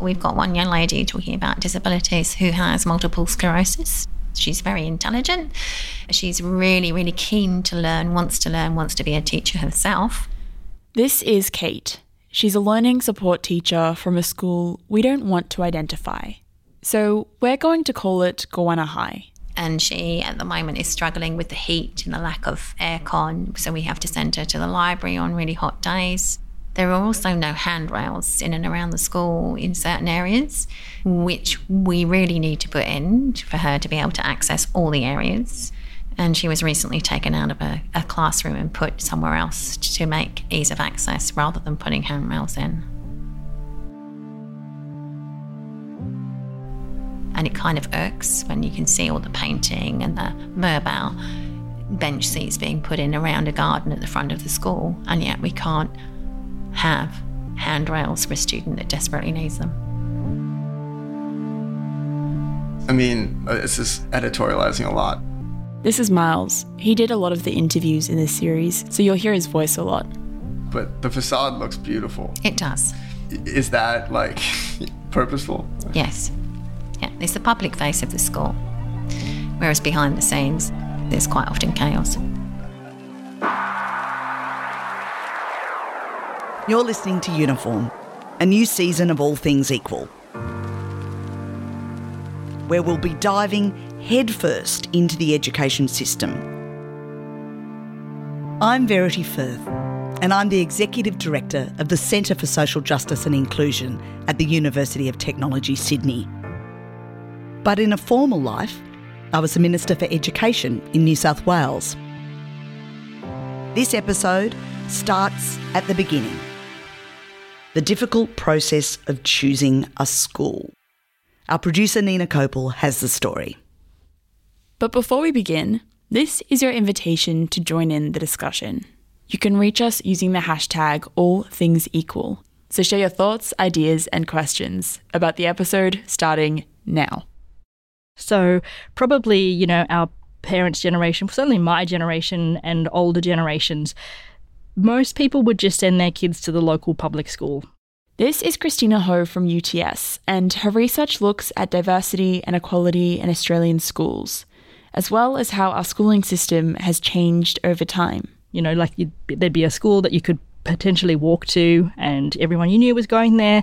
We've got one young lady talking about disabilities who has multiple sclerosis. She's very intelligent. She's really, really keen to learn, wants to learn, wants to be a teacher herself. This is Kate. She's a learning support teacher from a school we don't want to identify. So we're going to call it Goanna High. And she, at the moment, is struggling with the heat and the lack of aircon. So we have to send her to the library on really hot days. There are also no handrails in and around the school in certain areas, which we really need to put in for her to be able to access all the areas. And she was recently taken out of a, a classroom and put somewhere else to make ease of access rather than putting handrails in. And it kind of irks when you can see all the painting and the mobile bench seats being put in around a garden at the front of the school, and yet we can't have handrails for a student that desperately needs them. I mean, uh, this is editorializing a lot. This is Miles. He did a lot of the interviews in this series, so you'll hear his voice a lot. But the facade looks beautiful. It does. Is that like purposeful? Yes. Yeah, it's the public face of the school. Whereas behind the scenes, there's quite often chaos. You're listening to Uniform, a new season of All Things Equal, where we'll be diving headfirst into the education system. I'm Verity Firth, and I'm the Executive Director of the Centre for Social Justice and Inclusion at the University of Technology, Sydney. But in a formal life, I was a Minister for Education in New South Wales. This episode starts at the beginning the difficult process of choosing a school. Our producer Nina Copel has the story. But before we begin, this is your invitation to join in the discussion. You can reach us using the hashtag AllThingsEqual. So share your thoughts, ideas, and questions about the episode starting now. So, probably, you know, our parents' generation, certainly my generation and older generations, most people would just send their kids to the local public school. This is Christina Ho from UTS, and her research looks at diversity and equality in Australian schools, as well as how our schooling system has changed over time. You know, like there'd be a school that you could potentially walk to, and everyone you knew was going there.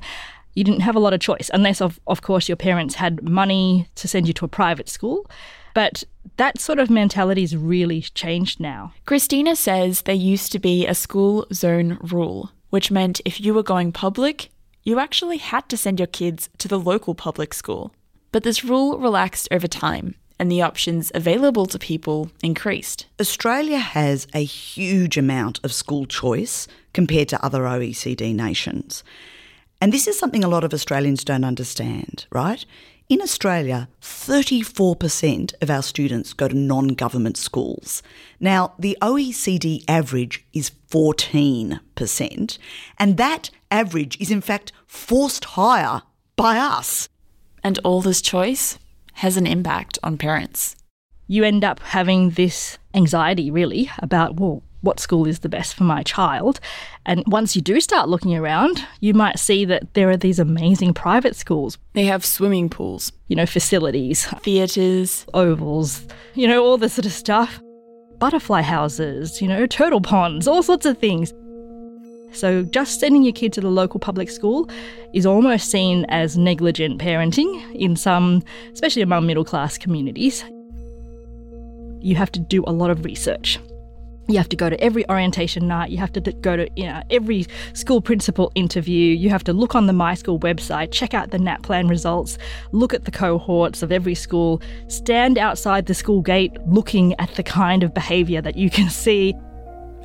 You didn't have a lot of choice, unless, of, of course, your parents had money to send you to a private school. But that sort of mentality has really changed now. Christina says there used to be a school zone rule, which meant if you were going public, you actually had to send your kids to the local public school. But this rule relaxed over time, and the options available to people increased. Australia has a huge amount of school choice compared to other OECD nations. And this is something a lot of Australians don't understand, right? In Australia, 34% of our students go to non government schools. Now, the OECD average is 14%, and that average is in fact forced higher by us. And all this choice has an impact on parents. You end up having this anxiety, really, about, well, what school is the best for my child. And once you do start looking around, you might see that there are these amazing private schools. They have swimming pools, you know, facilities, theatres, ovals, you know, all this sort of stuff. Butterfly houses, you know, turtle ponds, all sorts of things. So, just sending your kid to the local public school is almost seen as negligent parenting in some, especially among middle class communities. You have to do a lot of research. You have to go to every orientation night. You have to go to you know, every school principal interview. You have to look on the My School website, check out the NAPLAN results, look at the cohorts of every school, stand outside the school gate looking at the kind of behaviour that you can see.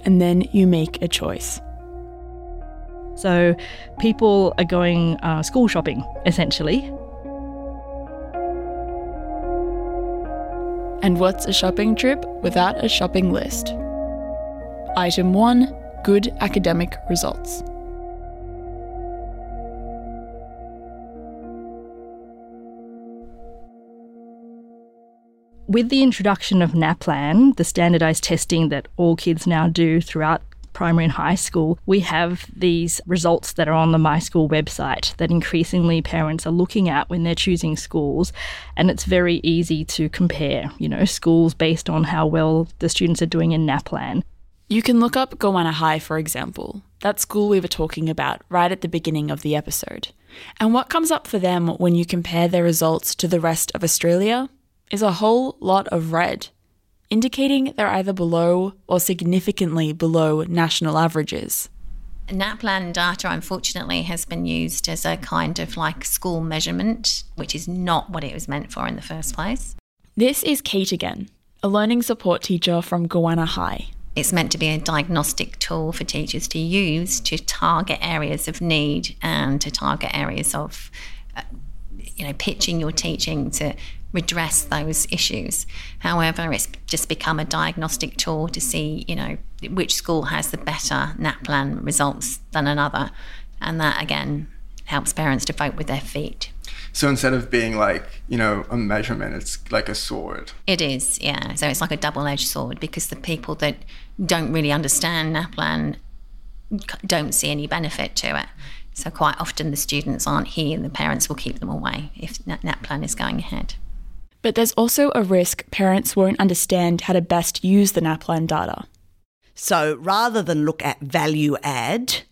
And then you make a choice. So people are going uh, school shopping, essentially. And what's a shopping trip without a shopping list? Item 1 Good academic results. With the introduction of NAPLAN, the standardised testing that all kids now do throughout primary and high school, we have these results that are on the My School website that increasingly parents are looking at when they're choosing schools. And it's very easy to compare, you know, schools based on how well the students are doing in NAPLAN. You can look up Goanna High, for example, that school we were talking about right at the beginning of the episode. And what comes up for them when you compare their results to the rest of Australia is a whole lot of red, indicating they're either below or significantly below national averages. NAPLAN data, unfortunately, has been used as a kind of like school measurement, which is not what it was meant for in the first place. This is Kate again, a learning support teacher from Goanna High. It's meant to be a diagnostic tool for teachers to use to target areas of need and to target areas of, uh, you know, pitching your teaching to redress those issues. However, it's just become a diagnostic tool to see, you know, which school has the better NAPLAN results than another. And that, again, helps parents to vote with their feet. So instead of being like, you know, a measurement, it's like a sword. It is, yeah. So it's like a double edged sword because the people that don't really understand NAPLAN don't see any benefit to it. So quite often the students aren't here and the parents will keep them away if NAPLAN is going ahead. But there's also a risk parents won't understand how to best use the NAPLAN data. So rather than look at value add,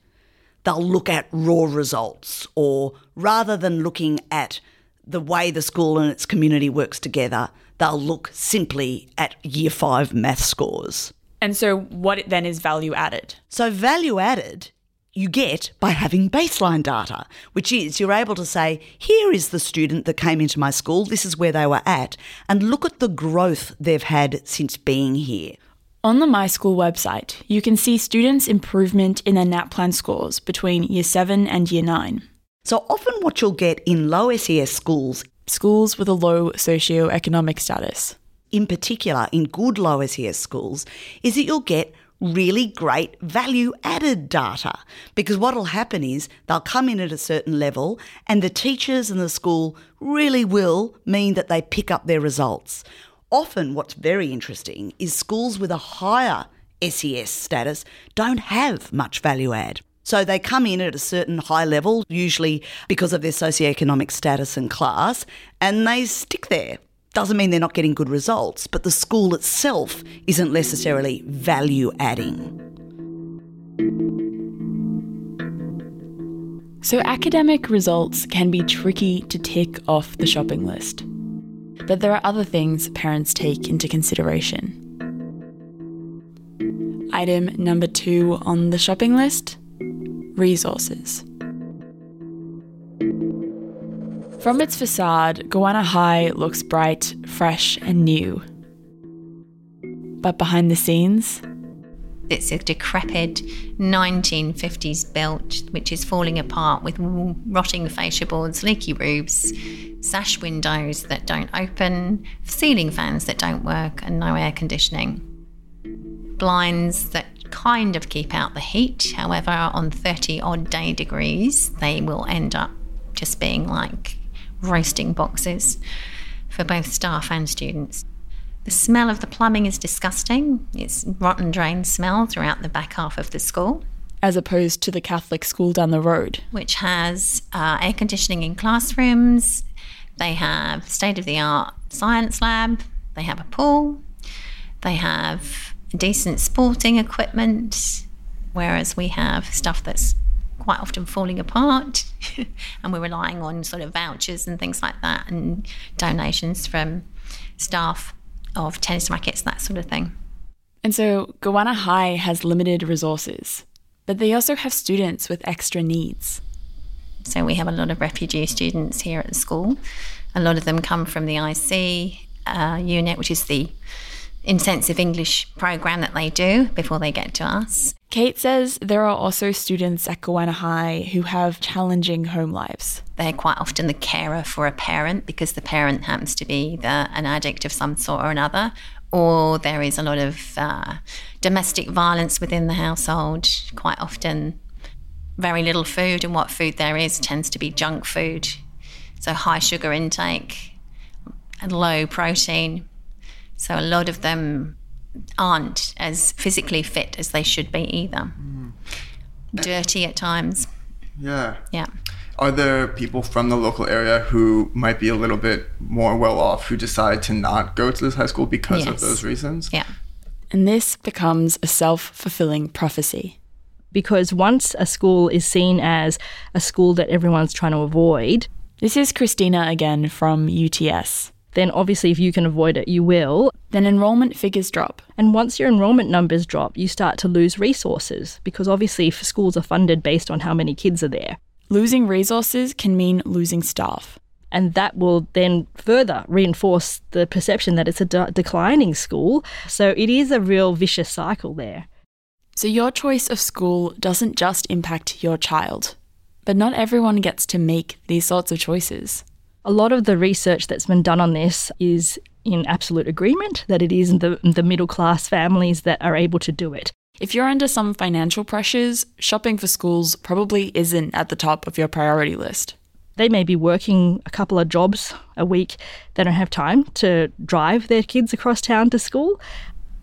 they'll look at raw results, or rather than looking at the way the school and its community works together, they'll look simply at year five math scores. And so, what then is value added? So, value added you get by having baseline data, which is you're able to say, here is the student that came into my school, this is where they were at, and look at the growth they've had since being here. On the My School website, you can see students' improvement in their NAPLAN scores between Year 7 and Year 9. So often, what you'll get in low SES schools, schools with a low socio-economic status, in particular in good low SES schools, is that you'll get really great value added data. Because what will happen is they'll come in at a certain level, and the teachers and the school really will mean that they pick up their results. Often, what's very interesting is schools with a higher SES status don't have much value add. So they come in at a certain high level, usually because of their socioeconomic status and class, and they stick there. Doesn't mean they're not getting good results, but the school itself isn't necessarily value adding. So, academic results can be tricky to tick off the shopping list. But there are other things parents take into consideration. Item number two on the shopping list resources. From its facade, Goanna High looks bright, fresh, and new. But behind the scenes, it's a decrepit 1950s built, which is falling apart with rotting fascia boards, leaky roofs, sash windows that don't open, ceiling fans that don't work, and no air conditioning. Blinds that kind of keep out the heat, however, on 30 odd day degrees, they will end up just being like roasting boxes for both staff and students. The smell of the plumbing is disgusting. It's rotten drain smell throughout the back half of the school. As opposed to the Catholic school down the road, which has uh, air conditioning in classrooms. They have state of the art science lab. They have a pool. They have decent sporting equipment. Whereas we have stuff that's quite often falling apart and we're relying on sort of vouchers and things like that and donations from staff of tennis rackets, that sort of thing. And so Goanna High has limited resources, but they also have students with extra needs. So we have a lot of refugee students here at the school. A lot of them come from the IC uh, unit, which is the intensive English program that they do before they get to us. Kate says there are also students at Goanna High who have challenging home lives. They're quite often the carer for a parent because the parent happens to be the, an addict of some sort or another, or there is a lot of uh, domestic violence within the household. Quite often, very little food, and what food there is tends to be junk food. So, high sugar intake and low protein so a lot of them aren't as physically fit as they should be either. Mm. Dirty at times. Yeah. Yeah. Are there people from the local area who might be a little bit more well off who decide to not go to this high school because of those reasons? Yeah. And this becomes a self fulfilling prophecy. Because once a school is seen as a school that everyone's trying to avoid, This is Christina again from UTS. Then obviously if you can avoid it, you will. Then enrollment figures drop. And once your enrollment numbers drop, you start to lose resources because obviously schools are funded based on how many kids are there. Losing resources can mean losing staff. And that will then further reinforce the perception that it's a de- declining school. So it is a real vicious cycle there. So your choice of school doesn't just impact your child. But not everyone gets to make these sorts of choices. A lot of the research that's been done on this is in absolute agreement that it is the, the middle class families that are able to do it. If you're under some financial pressures, shopping for schools probably isn't at the top of your priority list. They may be working a couple of jobs a week. They don't have time to drive their kids across town to school.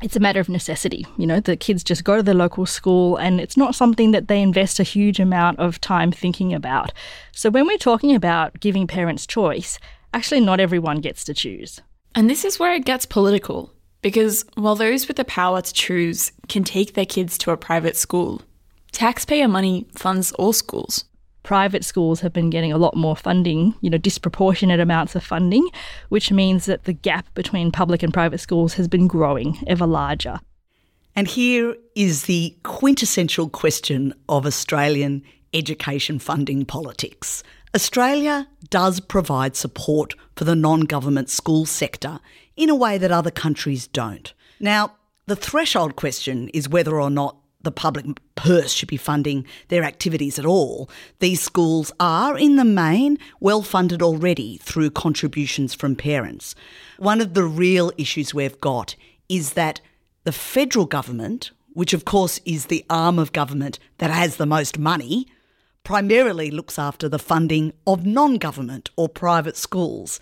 It's a matter of necessity. You know, the kids just go to the local school and it's not something that they invest a huge amount of time thinking about. So when we're talking about giving parents choice, actually not everyone gets to choose. And this is where it gets political. Because while those with the power to choose can take their kids to a private school, taxpayer money funds all schools. Private schools have been getting a lot more funding, you know, disproportionate amounts of funding, which means that the gap between public and private schools has been growing ever larger. And here is the quintessential question of Australian education funding politics. Australia does provide support for the non government school sector in a way that other countries don't. Now, the threshold question is whether or not the public purse should be funding their activities at all. These schools are, in the main, well funded already through contributions from parents. One of the real issues we've got is that the federal government, which of course is the arm of government that has the most money, primarily looks after the funding of non government or private schools.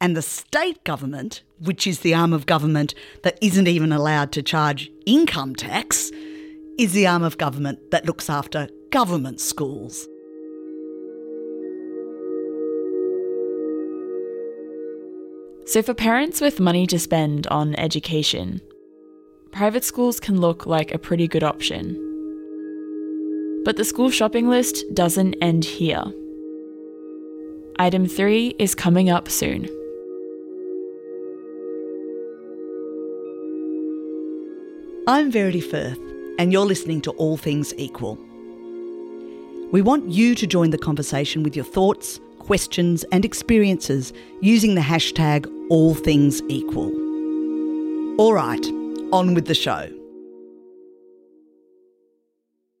And the state government, which is the arm of government that isn't even allowed to charge income tax, is the arm of government that looks after government schools. So, for parents with money to spend on education, private schools can look like a pretty good option. But the school shopping list doesn't end here. Item 3 is coming up soon. I'm Verity Firth, and you're listening to All Things Equal. We want you to join the conversation with your thoughts, questions, and experiences using the hashtag All Things Equal. All right, on with the show.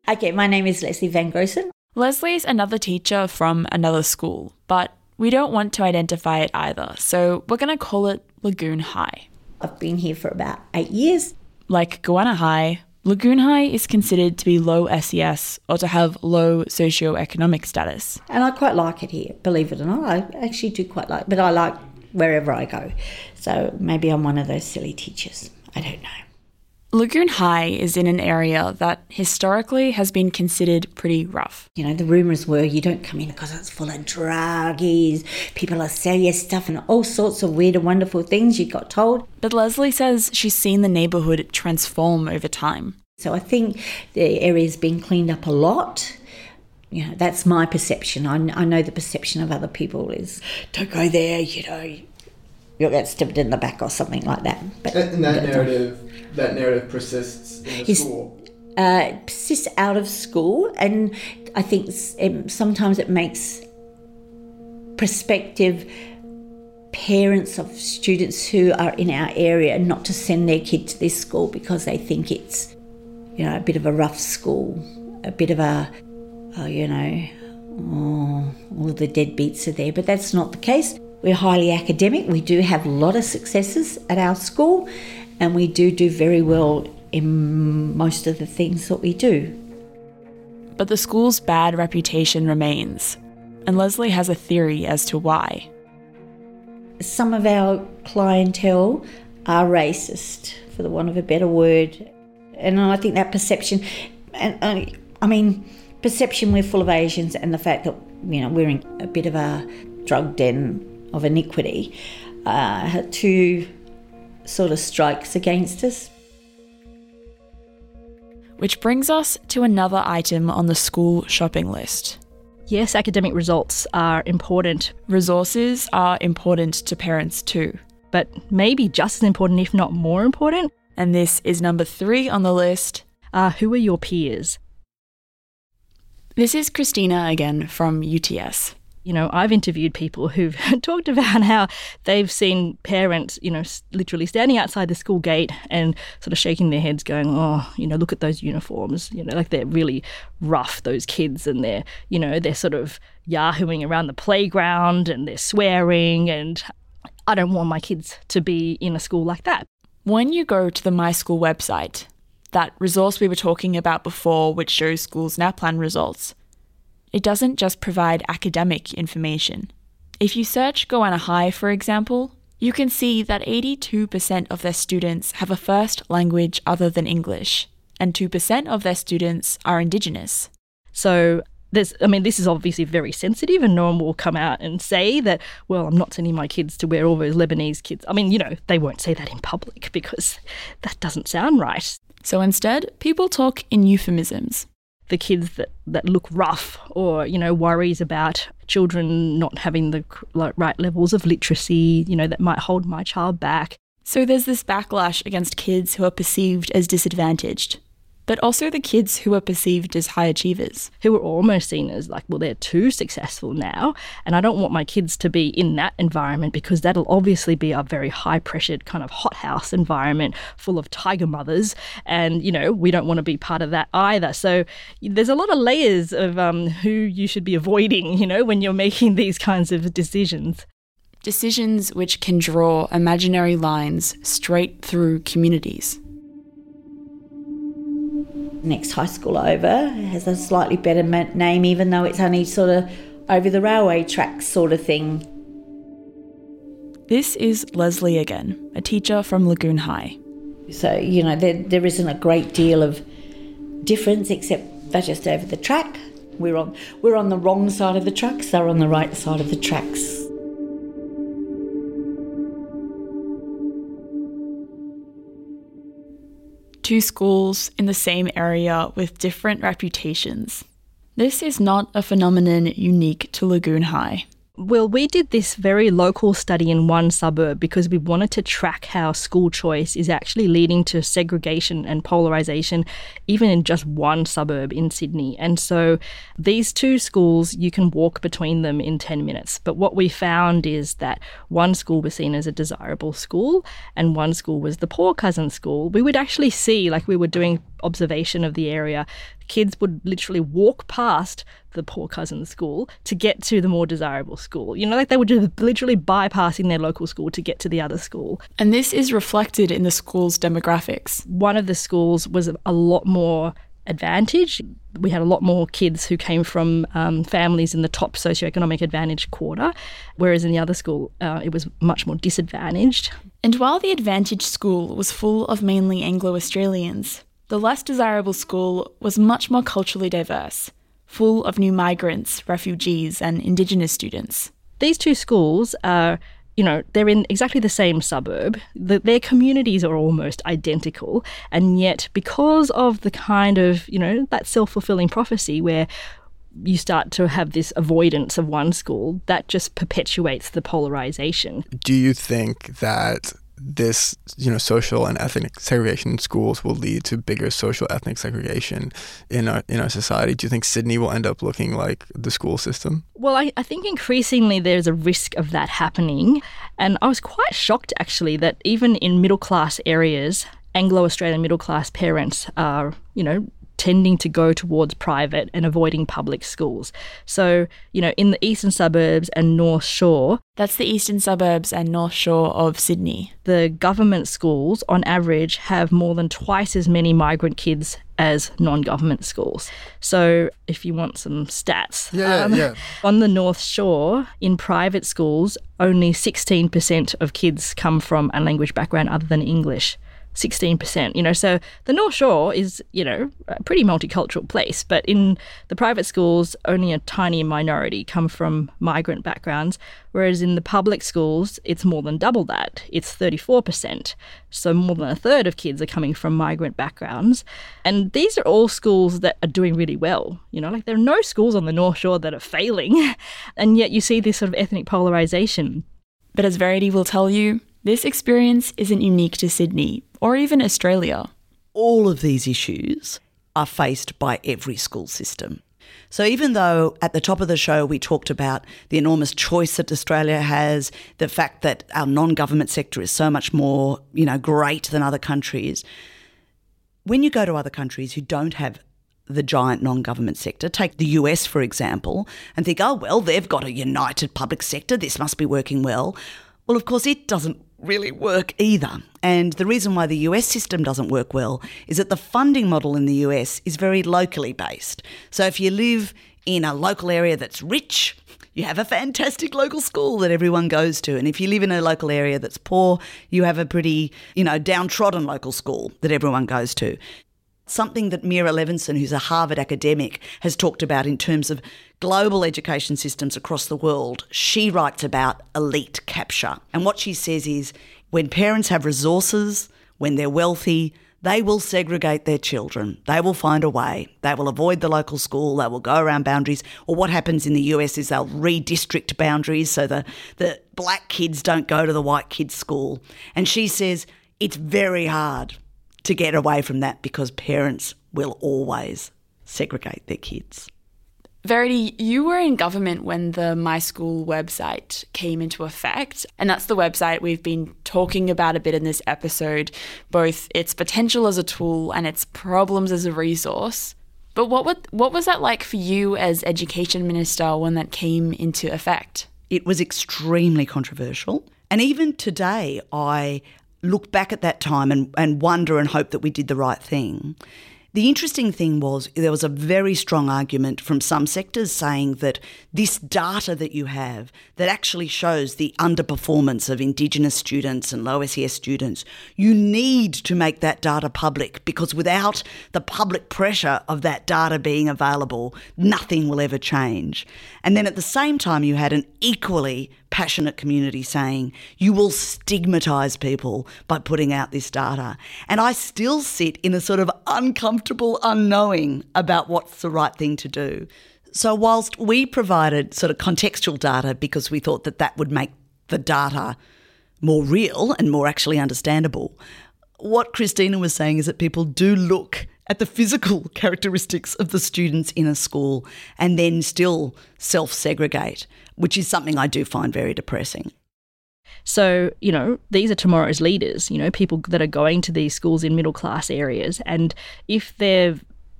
Okay, my name is Leslie Van Grossen. Leslie's another teacher from another school, but we don't want to identify it either, so we're going to call it Lagoon High. I've been here for about eight years. Like Goanna High, Lagoon High is considered to be low SES or to have low socioeconomic status. And I quite like it here, believe it or not. I actually do quite like but I like wherever I go. So maybe I'm one of those silly teachers. I don't know. Lagoon High is in an area that historically has been considered pretty rough. You know, the rumours were you don't come in because it's full of druggies, people are selling you stuff and all sorts of weird and wonderful things you got told. But Leslie says she's seen the neighbourhood transform over time. So I think the area's been cleaned up a lot. You know, that's my perception. I, I know the perception of other people is don't go there, you know, you'll get stabbed in the back or something like that. But And that narrative, that narrative persists in the school. uh, persists out of school, and I think um, sometimes it makes prospective parents of students who are in our area not to send their kid to this school because they think it's, you know, a bit of a rough school, a bit of a, oh, you know, oh, all the deadbeats are there. But that's not the case. We're highly academic. We do have a lot of successes at our school, and we do do very well in most of the things that we do. But the school's bad reputation remains, and Leslie has a theory as to why. Some of our clientele are racist for the want of a better word. And I think that perception, and I, I mean, perception we're full of Asians, and the fact that you know we're in a bit of a drug den of iniquity, uh, two sort of strikes against us. Which brings us to another item on the school shopping list. Yes, academic results are important, Resources are important to parents too. but maybe just as important, if not more important, And this is number three on the list. are who are your peers? This is Christina again from UTS. You know, I've interviewed people who've talked about how they've seen parents, you know, literally standing outside the school gate and sort of shaking their heads, going, "Oh, you know, look at those uniforms." You know, like they're really rough, those kids, and they're, you know, they're sort of yahooing around the playground and they're swearing, and I don't want my kids to be in a school like that. When you go to the My School website, that resource we were talking about before, which shows schools' NAPLAN results, it doesn't just provide academic information. If you search Goanna High, for example, you can see that 82% of their students have a first language other than English, and 2% of their students are Indigenous. So there's, I mean, this is obviously very sensitive, and no one will come out and say that, well, I'm not sending my kids to where all those Lebanese kids. I mean, you know, they won't say that in public because that doesn't sound right. So instead, people talk in euphemisms. The kids that, that look rough or, you know, worries about children not having the right levels of literacy, you know, that might hold my child back. So there's this backlash against kids who are perceived as disadvantaged, but also the kids who are perceived as high achievers. who are almost seen as like, well, they're too successful now. And I don't want my kids to be in that environment because that'll obviously be a very high pressured kind of hothouse environment full of tiger mothers. And, you know, we don't want to be part of that either. So there's a lot of layers of um, who you should be avoiding, you know, when you're making these kinds of decisions. Decisions which can draw imaginary lines straight through communities. Next high school over has a slightly better name, even though it's only sort of over the railway tracks sort of thing. This is Leslie again, a teacher from Lagoon High. So, you know, there, there isn't a great deal of difference except they're just over the track. We're on, we're on the wrong side of the tracks, they're on the right side of the tracks. Two schools in the same area with different reputations. This is not a phenomenon unique to Lagoon High. Well, we did this very local study in one suburb because we wanted to track how school choice is actually leading to segregation and polarization, even in just one suburb in Sydney. And so these two schools, you can walk between them in 10 minutes. But what we found is that one school was seen as a desirable school and one school was the poor cousin school. We would actually see, like we were doing observation of the area, kids would literally walk past the poor cousin school to get to the more desirable school. You know, like they were just literally bypassing their local school to get to the other school. And this is reflected in the school's demographics. One of the schools was a lot more advantage. We had a lot more kids who came from um, families in the top socioeconomic advantage quarter, whereas in the other school, uh, it was much more disadvantaged. And while the Advantage School was full of mainly Anglo Australians, the less desirable school was much more culturally diverse, full of new migrants, refugees, and Indigenous students. these two schools are you know they're in exactly the same suburb. The, their communities are almost identical. And yet because of the kind of you know that self-fulfilling prophecy where you start to have this avoidance of one school that just perpetuates the polarization. Do you think that this, you know, social and ethnic segregation in schools will lead to bigger social ethnic segregation in our in our society? Do you think Sydney will end up looking like the school system? Well, I, I think increasingly there's a risk of that happening. And I was quite shocked actually that even in middle class areas, Anglo Australian middle class parents are, you know, tending to go towards private and avoiding public schools. So, you know, in the eastern suburbs and North Shore, That's the eastern suburbs and north shore of Sydney. the government schools on average have more than twice as many migrant kids as non-government schools. So, if you want some stats, um, Yeah, yeah, yeah. on the North Shore, in private schools, only 16% of kids come from a language background other than English. 16%. You know, so the North Shore is, you know, a pretty multicultural place, but in the private schools, only a tiny minority come from migrant backgrounds, whereas in the public schools, it's more than double that. It's 34%. So more than a third of kids are coming from migrant backgrounds. And these are all schools that are doing really well. You know, like there are no schools on the North Shore that are failing, and yet you see this sort of ethnic polarization. But as Verity will tell you, this experience isn't unique to Sydney or even Australia. All of these issues are faced by every school system. So even though at the top of the show we talked about the enormous choice that Australia has, the fact that our non-government sector is so much more, you know, great than other countries, when you go to other countries who don't have the giant non government sector. Take the US, for example, and think, oh, well, they've got a united public sector. This must be working well. Well, of course, it doesn't really work either. And the reason why the US system doesn't work well is that the funding model in the US is very locally based. So if you live in a local area that's rich, you have a fantastic local school that everyone goes to. And if you live in a local area that's poor, you have a pretty, you know, downtrodden local school that everyone goes to something that Meira Levinson, who's a Harvard academic, has talked about in terms of global education systems across the world. She writes about elite capture. And what she says is when parents have resources, when they're wealthy, they will segregate their children. They will find a way. They will avoid the local school. They will go around boundaries. Or what happens in the US is they'll redistrict boundaries so the, the black kids don't go to the white kids' school. And she says it's very hard to get away from that because parents will always segregate their kids. Verity, you were in government when the My School website came into effect, and that's the website we've been talking about a bit in this episode, both its potential as a tool and its problems as a resource. But what would, what was that like for you as education minister when that came into effect? It was extremely controversial. And even today, I look back at that time and, and wonder and hope that we did the right thing. The interesting thing was there was a very strong argument from some sectors saying that this data that you have that actually shows the underperformance of Indigenous students and low SES students, you need to make that data public because without the public pressure of that data being available, nothing will ever change. And then at the same time, you had an equally passionate community saying you will stigmatise people by putting out this data. And I still sit in a sort of uncomfortable unknowing about what's the right thing to do. So, whilst we provided sort of contextual data because we thought that that would make the data more real and more actually understandable, what Christina was saying is that people do look at the physical characteristics of the students in a school and then still self segregate, which is something I do find very depressing. So, you know, these are tomorrow's leaders, you know, people that are going to these schools in middle class areas. And if they're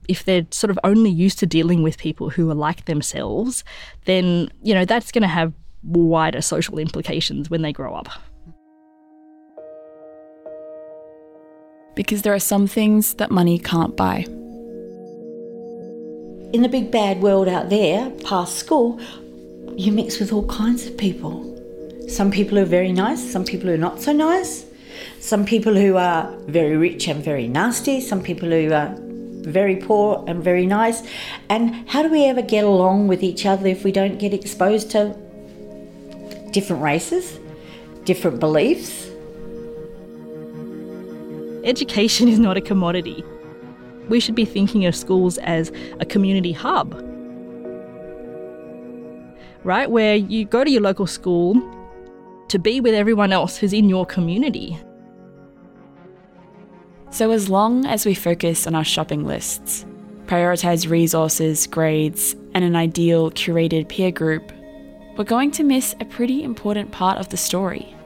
if they're sort of only used to dealing with people who are like themselves, then, you know, that's going to have wider social implications when they grow up. because there are some things that money can't buy. In the big bad world out there, past school, you mix with all kinds of people. Some people are very nice, some people are not so nice, some people who are very rich and very nasty, some people who are very poor and very nice. And how do we ever get along with each other if we don't get exposed to different races, different beliefs? education is not a commodity. We should be thinking of schools as a community hub, right? Where you go to your local school to be with everyone else who's in your community. So, as long as we focus on our shopping lists, prioritize resources, grades, and an ideal curated peer group, we're going to miss a pretty important part of the story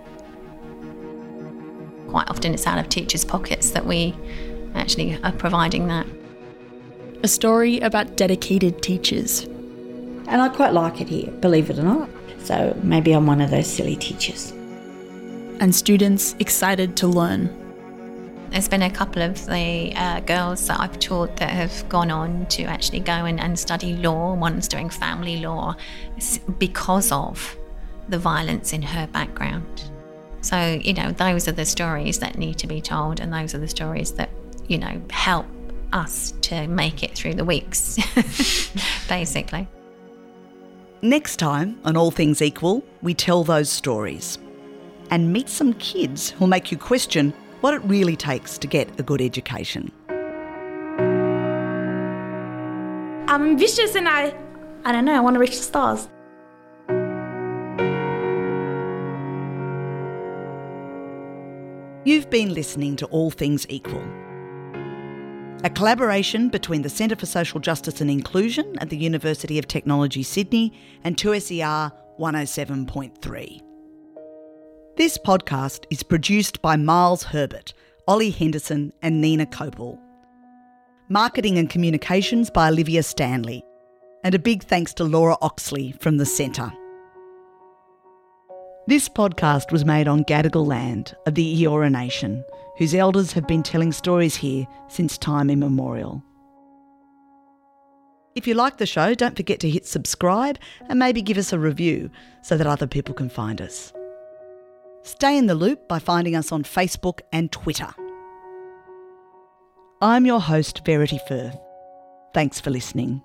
quite often it's out of teachers' pockets that we actually are providing that. A story about dedicated teachers. And I quite like it here, believe it or not. So maybe I'm one of those silly teachers. And students excited to learn. There's been a couple of the uh, girls that I've taught that have gone on to actually go in and study law. One's doing family law because of the violence in her background. So, you know, those are the stories that need to be told, and those are the stories that, you know, help us to make it through the weeks, basically. Next time on All Things Equal, we tell those stories and meet some kids who'll make you question what it really takes to get a good education. I'm ambitious and I, I don't know, I want to reach the stars. You've been listening to All Things Equal, a collaboration between the Centre for Social Justice and Inclusion at the University of Technology Sydney and 2SER 107.3. This podcast is produced by Miles Herbert, Ollie Henderson, and Nina Copel. Marketing and communications by Olivia Stanley. And a big thanks to Laura Oxley from the Centre. This podcast was made on Gadigal land of the Eora Nation, whose elders have been telling stories here since time immemorial. If you like the show, don't forget to hit subscribe and maybe give us a review so that other people can find us. Stay in the loop by finding us on Facebook and Twitter. I'm your host, Verity Firth. Thanks for listening.